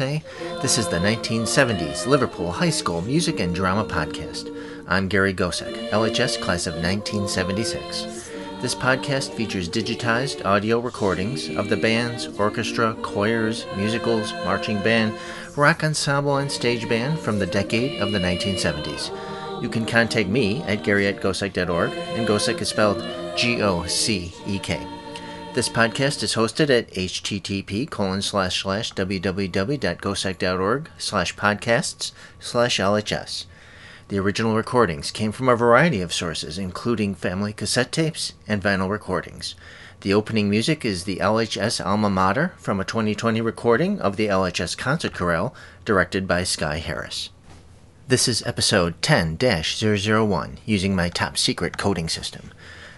USA. This is the 1970s Liverpool High School Music and Drama Podcast. I'm Gary Gocek, LHS class of 1976. This podcast features digitized audio recordings of the bands, orchestra, choirs, musicals, marching band, rock ensemble, and stage band from the decade of the 1970s. You can contact me at gary at gocek.org, and Gocek is spelled G O C E K. This podcast is hosted at http colon slash slash www.gocek.org slash podcasts slash LHS. The original recordings came from a variety of sources, including family cassette tapes and vinyl recordings. The opening music is the LHS Alma Mater from a 2020 recording of the LHS Concert Chorale, directed by Sky Harris. This is episode 10 001 using my top secret coding system.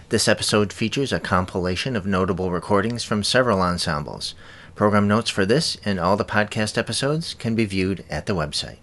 This episode features a compilation of notable recordings from several ensembles. Program notes for this and all the podcast episodes can be viewed at the website.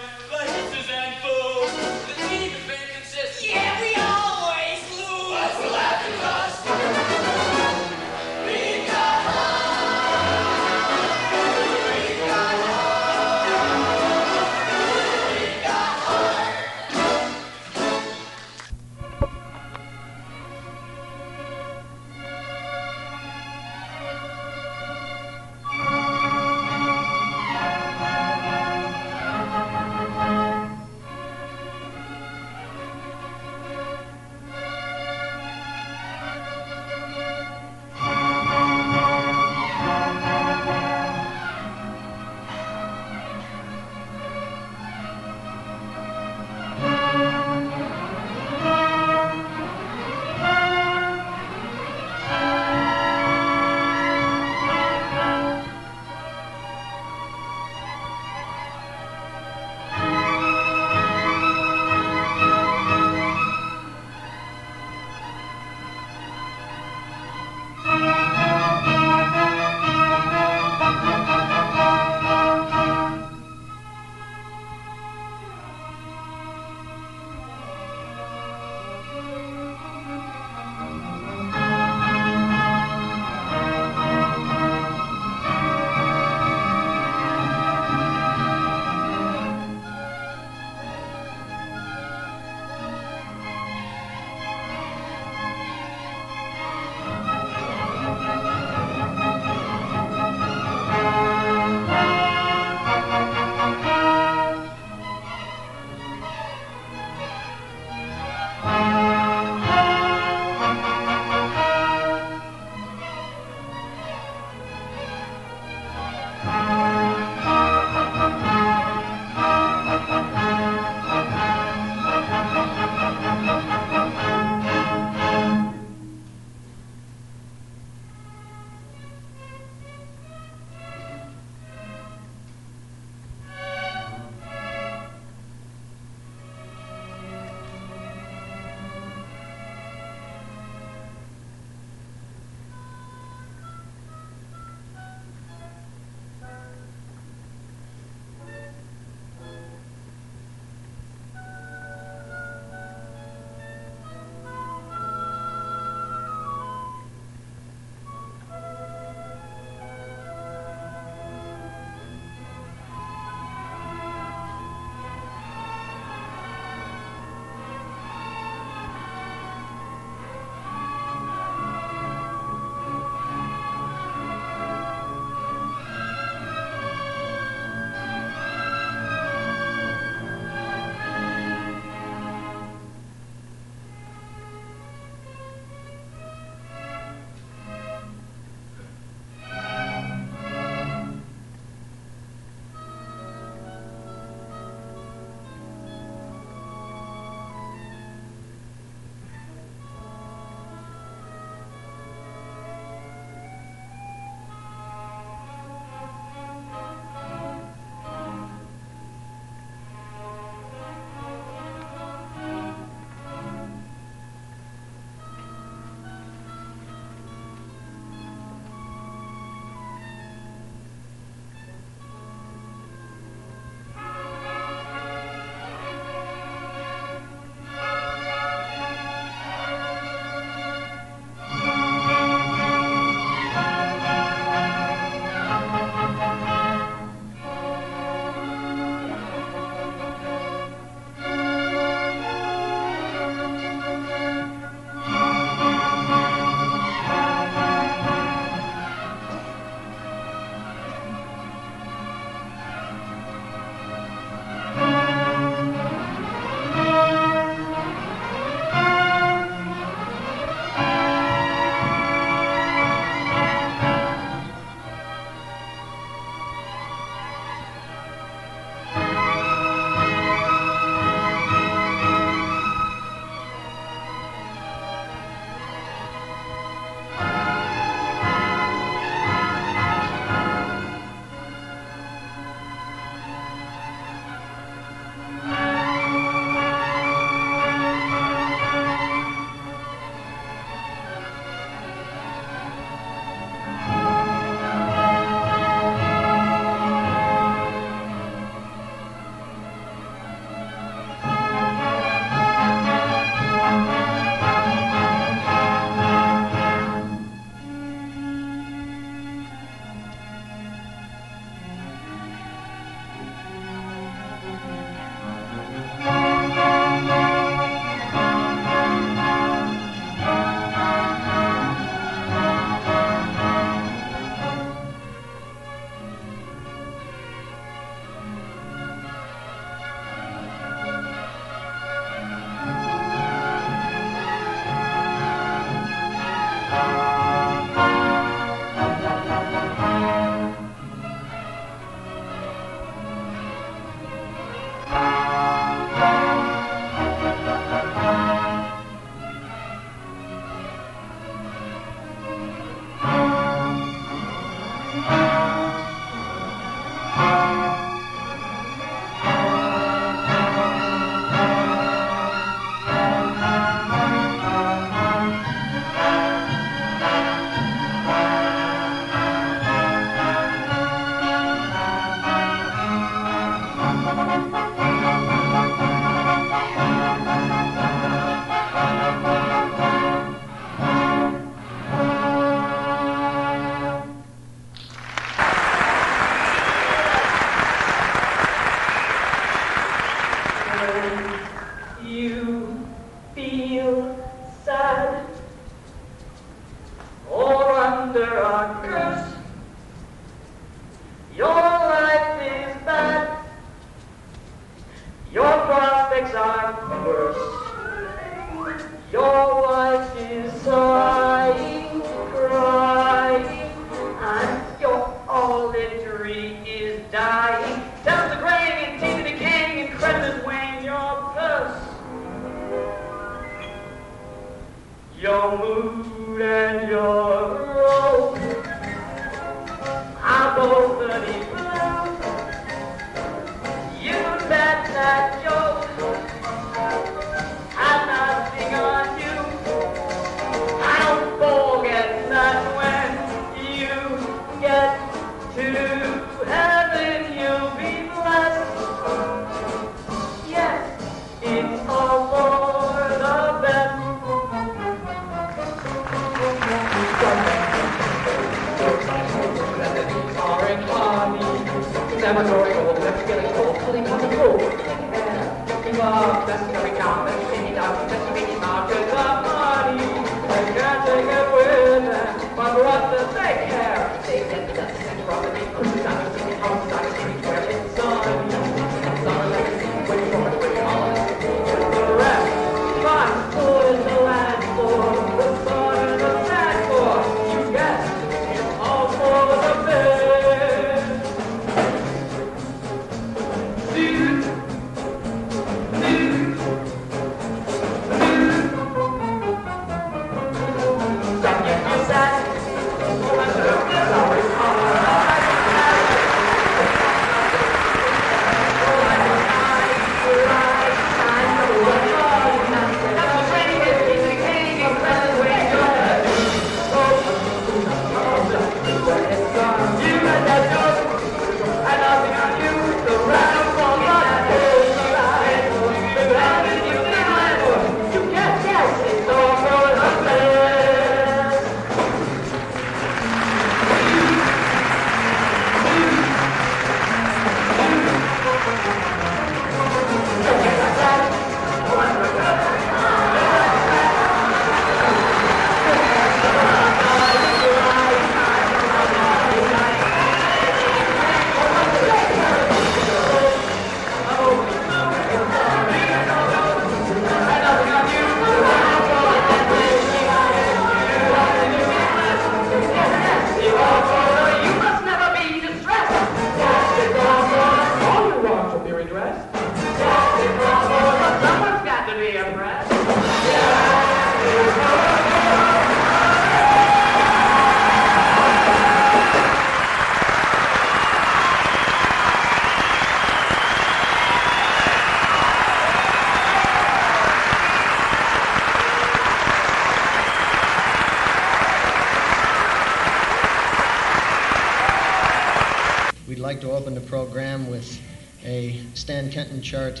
Chart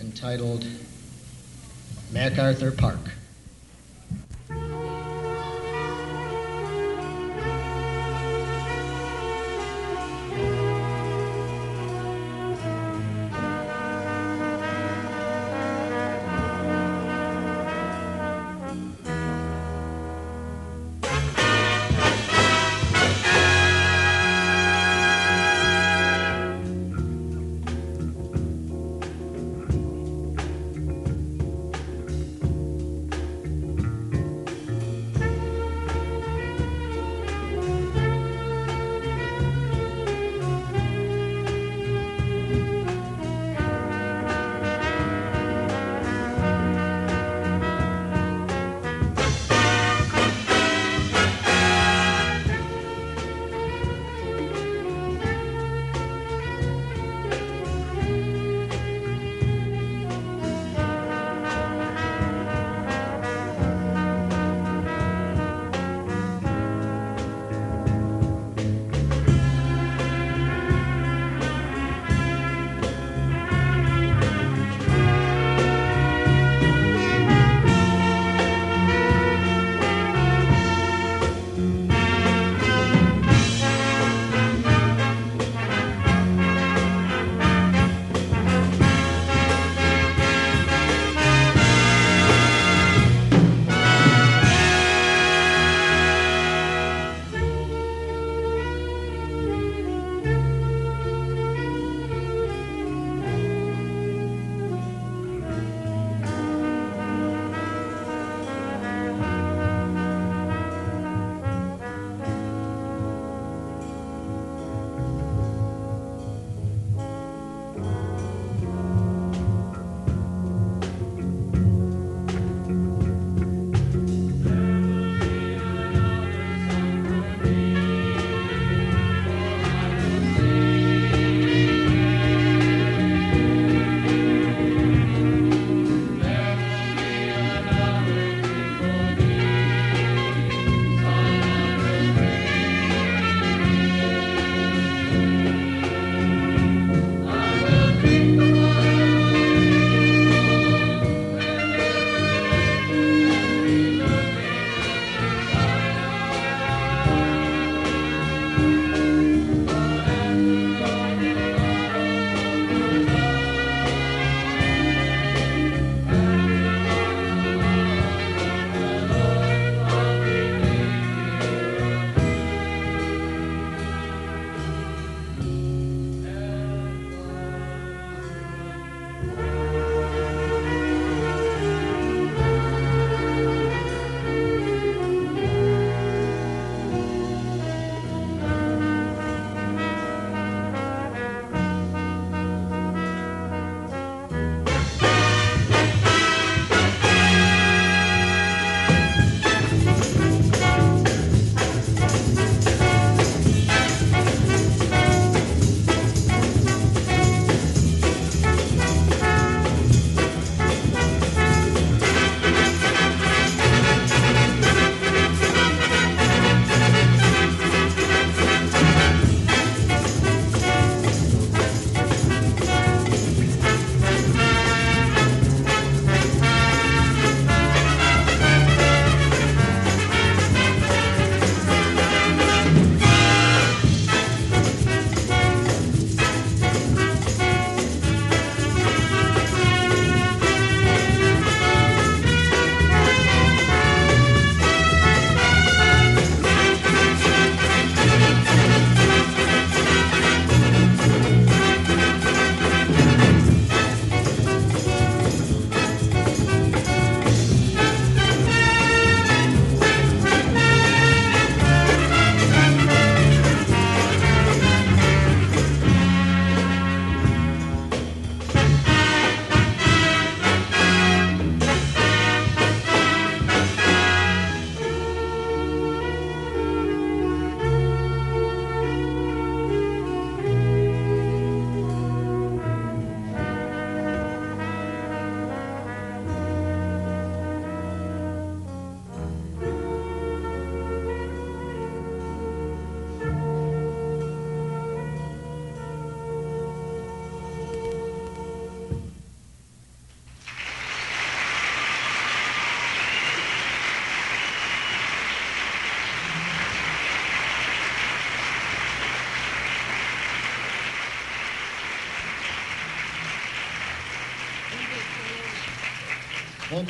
entitled MacArthur Park.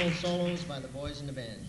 Solos by the boys in the band.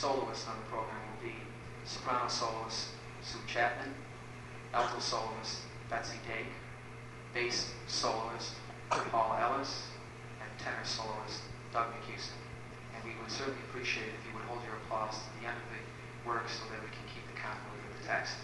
Soloists on the program will be soprano soloist Sue Chapman, alto soloist Betsy Dake, bass soloist Paul Ellis, and tenor soloist Doug McHuston. And we would certainly appreciate it if you would hold your applause to the end of the work so that we can keep the continuity of the text.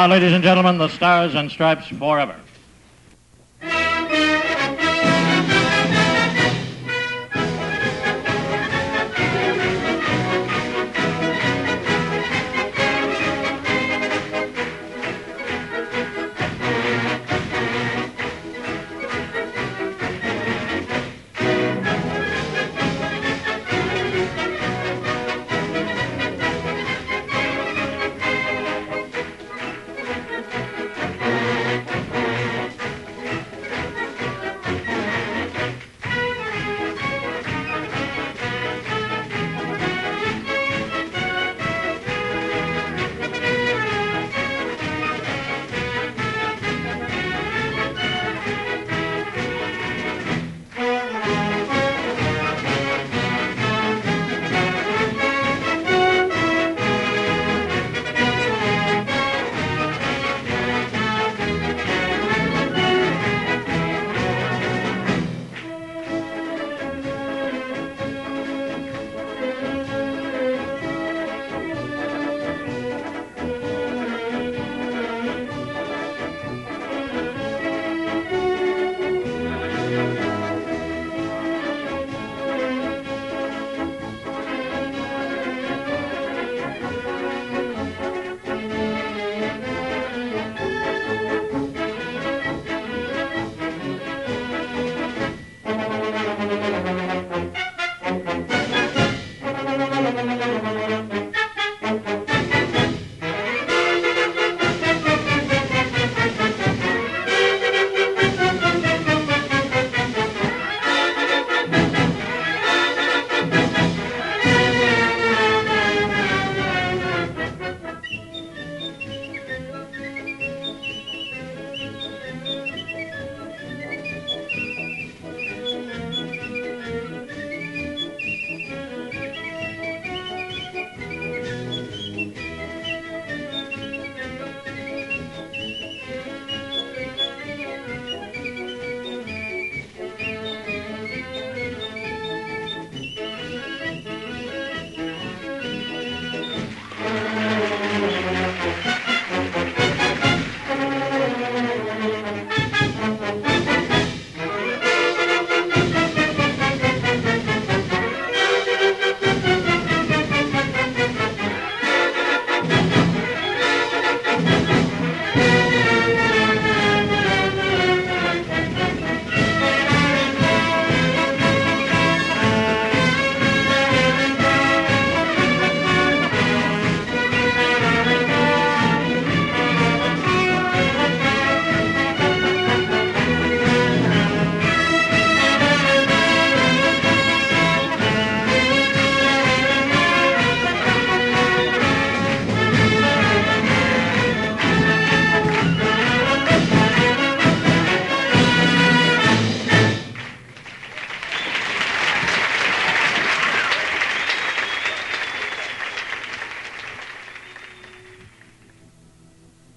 Now, ladies and gentlemen, the Stars and Stripes Forever.